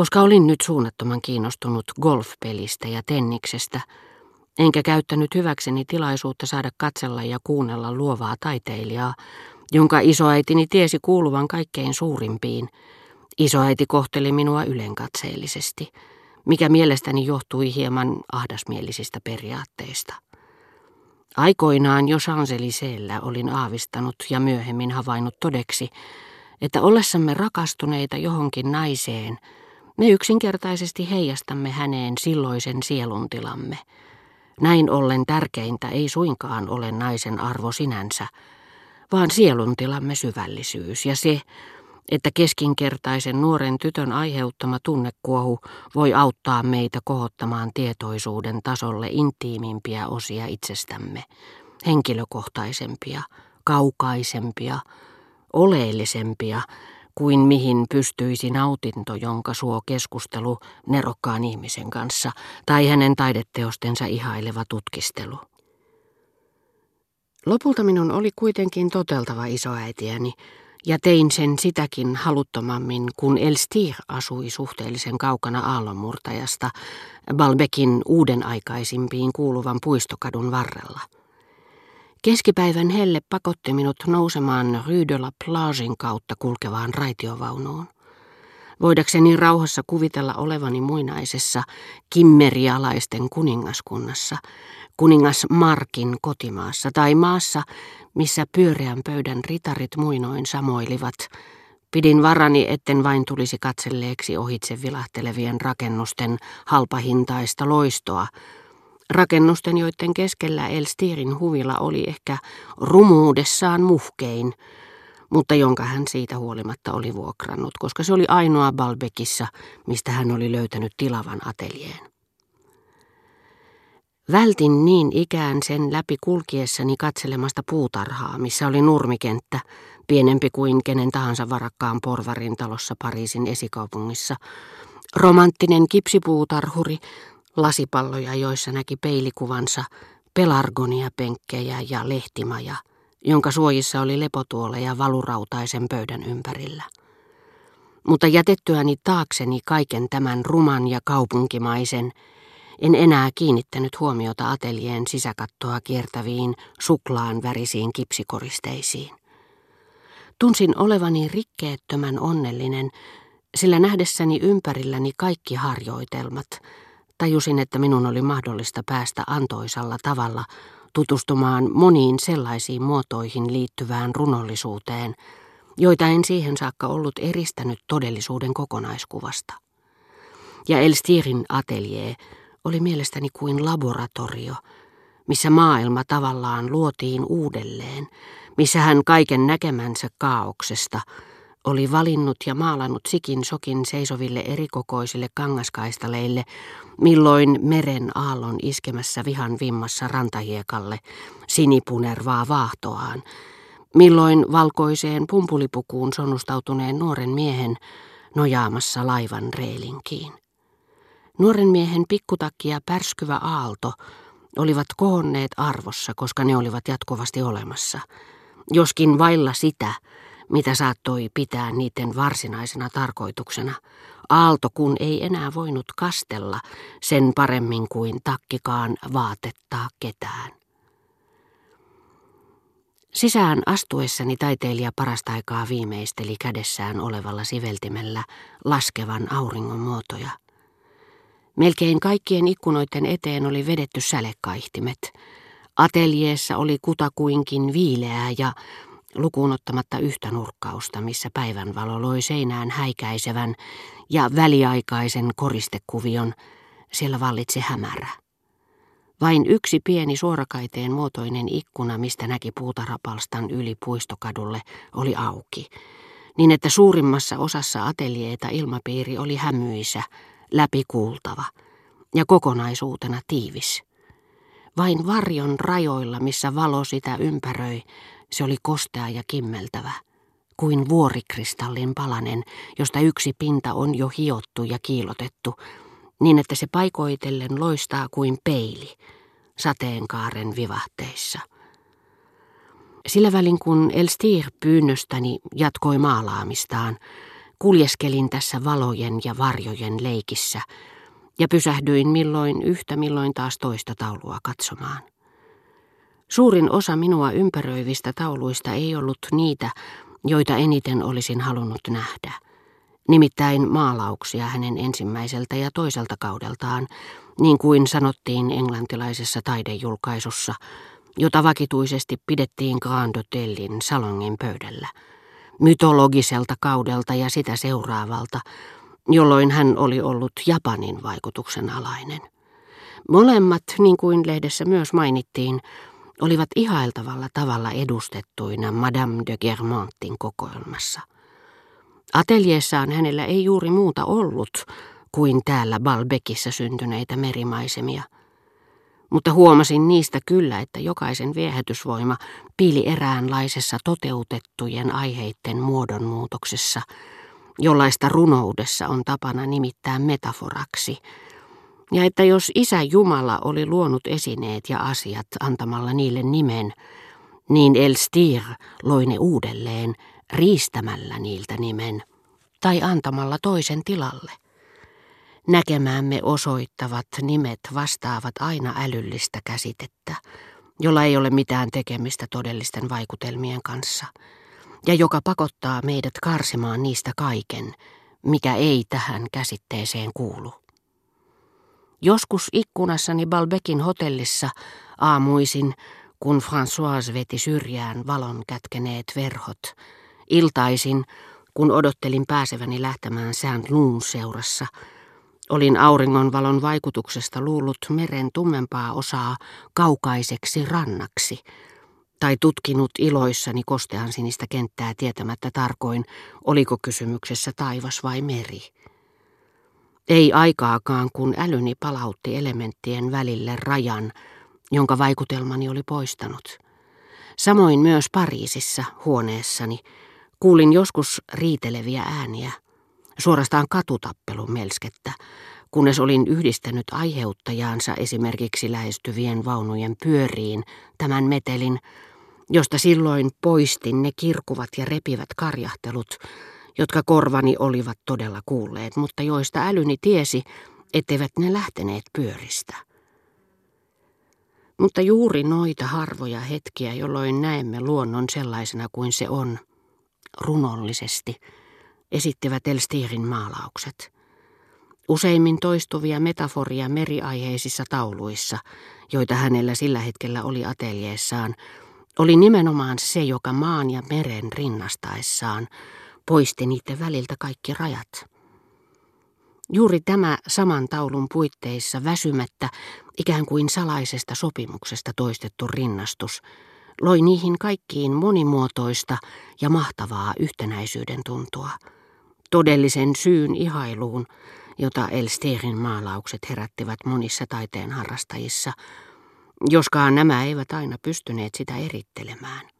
Koska olin nyt suunnattoman kiinnostunut golfpelistä ja tenniksestä, enkä käyttänyt hyväkseni tilaisuutta saada katsella ja kuunnella luovaa taiteilijaa, jonka isoäitini tiesi kuuluvan kaikkein suurimpiin. Isoäiti kohteli minua ylenkatseellisesti, mikä mielestäni johtui hieman ahdasmielisistä periaatteista. Aikoinaan jo Chanceliseellä olin aavistanut ja myöhemmin havainnut todeksi, että ollessamme rakastuneita johonkin naiseen, me yksinkertaisesti heijastamme häneen silloisen sieluntilamme. Näin ollen tärkeintä ei suinkaan ole naisen arvo sinänsä, vaan sieluntilamme syvällisyys ja se, että keskinkertaisen nuoren tytön aiheuttama tunnekuohu voi auttaa meitä kohottamaan tietoisuuden tasolle intiimimpiä osia itsestämme, henkilökohtaisempia, kaukaisempia, oleellisempia kuin mihin pystyisi nautinto, jonka suo keskustelu nerokkaan ihmisen kanssa tai hänen taideteostensa ihaileva tutkistelu. Lopulta minun oli kuitenkin toteltava isoäitiäni, ja tein sen sitäkin haluttomammin, kun Elstir asui suhteellisen kaukana aallonmurtajasta, Balbekin uuden aikaisimpiin kuuluvan puistokadun varrella. Keskipäivän helle pakotti minut nousemaan Rydöla Plagen kautta kulkevaan raitiovaunuun. Voidakseni rauhassa kuvitella olevani muinaisessa kimmerialaisten kuningaskunnassa, kuningas Markin kotimaassa tai maassa, missä pyöreän pöydän ritarit muinoin samoilivat, pidin varani, etten vain tulisi katselleeksi ohitse vilahtelevien rakennusten halpahintaista loistoa, rakennusten, joiden keskellä Elstirin huvila oli ehkä rumuudessaan muhkein, mutta jonka hän siitä huolimatta oli vuokrannut, koska se oli ainoa Balbekissa, mistä hän oli löytänyt tilavan ateljeen. Vältin niin ikään sen läpi kulkiessani katselemasta puutarhaa, missä oli nurmikenttä, pienempi kuin kenen tahansa varakkaan porvarin talossa Pariisin esikaupungissa. Romanttinen kipsipuutarhuri, lasipalloja, joissa näki peilikuvansa, pelargonia-penkkejä ja lehtimaja, jonka suojissa oli lepotuoleja valurautaisen pöydän ympärillä. Mutta jätettyäni taakseni kaiken tämän ruman ja kaupunkimaisen, en enää kiinnittänyt huomiota ateljeen sisäkattoa kiertäviin suklaan värisiin kipsikoristeisiin. Tunsin olevani rikkeettömän onnellinen, sillä nähdessäni ympärilläni kaikki harjoitelmat, tajusin, että minun oli mahdollista päästä antoisalla tavalla tutustumaan moniin sellaisiin muotoihin liittyvään runollisuuteen, joita en siihen saakka ollut eristänyt todellisuuden kokonaiskuvasta. Ja Elstirin atelier oli mielestäni kuin laboratorio, missä maailma tavallaan luotiin uudelleen, missä hän kaiken näkemänsä kaauksesta oli valinnut ja maalannut sikin sokin seisoville erikokoisille kangaskaistaleille, milloin meren aallon iskemässä vihan vimmassa rantahiekalle sinipunervaa vaahtoaan, milloin valkoiseen pumpulipukuun sonnustautuneen nuoren miehen nojaamassa laivan reilinkiin. Nuoren miehen pikkutakki ja pärskyvä aalto olivat kohonneet arvossa, koska ne olivat jatkuvasti olemassa. Joskin vailla sitä, mitä saattoi pitää niiden varsinaisena tarkoituksena. Aalto kun ei enää voinut kastella sen paremmin kuin takkikaan vaatettaa ketään. Sisään astuessani taiteilija parasta aikaa viimeisteli kädessään olevalla siveltimellä laskevan auringon muotoja. Melkein kaikkien ikkunoiden eteen oli vedetty sälekaihtimet. Ateljeessa oli kutakuinkin viileää ja lukuun ottamatta yhtä nurkkausta, missä päivänvalo loi seinään häikäisevän ja väliaikaisen koristekuvion, siellä vallitsi hämärä. Vain yksi pieni suorakaiteen muotoinen ikkuna, mistä näki puutarhapalstan yli puistokadulle, oli auki, niin että suurimmassa osassa ateljeita ilmapiiri oli hämyisä, läpikuultava ja kokonaisuutena tiivis. Vain varjon rajoilla, missä valo sitä ympäröi, se oli kostea ja kimmeltävä, kuin vuorikristallin palanen, josta yksi pinta on jo hiottu ja kiilotettu, niin että se paikoitellen loistaa kuin peili sateenkaaren vivahteissa. Sillä välin kun Elstir pyynnöstäni jatkoi maalaamistaan, Kuljeskelin tässä valojen ja varjojen leikissä ja pysähdyin milloin yhtä milloin taas toista taulua katsomaan. Suurin osa minua ympäröivistä tauluista ei ollut niitä, joita eniten olisin halunnut nähdä. Nimittäin maalauksia hänen ensimmäiseltä ja toiselta kaudeltaan, niin kuin sanottiin englantilaisessa taidejulkaisussa, jota vakituisesti pidettiin Grand Hotellin salongin pöydällä. Mytologiselta kaudelta ja sitä seuraavalta, jolloin hän oli ollut Japanin vaikutuksen alainen. Molemmat, niin kuin lehdessä myös mainittiin, olivat ihailtavalla tavalla edustettuina Madame de Germantin kokoelmassa. Ateljeessaan hänellä ei juuri muuta ollut kuin täällä Balbekissa syntyneitä merimaisemia. Mutta huomasin niistä kyllä, että jokaisen viehätysvoima piili eräänlaisessa toteutettujen aiheiden muodonmuutoksessa, jollaista runoudessa on tapana nimittää metaforaksi – ja että jos Isä Jumala oli luonut esineet ja asiat antamalla niille nimen, niin Elstir loi ne uudelleen riistämällä niiltä nimen tai antamalla toisen tilalle. Näkemäämme osoittavat nimet vastaavat aina älyllistä käsitettä, jolla ei ole mitään tekemistä todellisten vaikutelmien kanssa, ja joka pakottaa meidät karsimaan niistä kaiken, mikä ei tähän käsitteeseen kuulu. Joskus ikkunassani Balbekin hotellissa aamuisin, kun François veti syrjään valon kätkeneet verhot. Iltaisin, kun odottelin pääseväni lähtemään Saint Loun seurassa, olin auringonvalon vaikutuksesta luullut meren tummempaa osaa kaukaiseksi rannaksi, tai tutkinut iloissani kostean sinistä kenttää tietämättä tarkoin, oliko kysymyksessä taivas vai meri. Ei aikaakaan, kun älyni palautti elementtien välille rajan, jonka vaikutelmani oli poistanut. Samoin myös Pariisissa, huoneessani, kuulin joskus riiteleviä ääniä, suorastaan katutappelun melskettä, kunnes olin yhdistänyt aiheuttajaansa esimerkiksi lähestyvien vaunujen pyöriin tämän metelin, josta silloin poistin ne kirkuvat ja repivät karjahtelut, jotka korvani olivat todella kuulleet, mutta joista älyni tiesi, etteivät ne lähteneet pyöristä. Mutta juuri noita harvoja hetkiä, jolloin näemme luonnon sellaisena kuin se on, runollisesti, esittivät Elstirin maalaukset. Useimmin toistuvia metaforia meriaiheisissa tauluissa, joita hänellä sillä hetkellä oli ateljeessaan, oli nimenomaan se, joka maan ja meren rinnastaessaan poisti niiden väliltä kaikki rajat. Juuri tämä saman taulun puitteissa väsymättä, ikään kuin salaisesta sopimuksesta toistettu rinnastus, loi niihin kaikkiin monimuotoista ja mahtavaa yhtenäisyyden tuntua. Todellisen syyn ihailuun, jota Elsterin maalaukset herättivät monissa taiteen harrastajissa, joskaan nämä eivät aina pystyneet sitä erittelemään.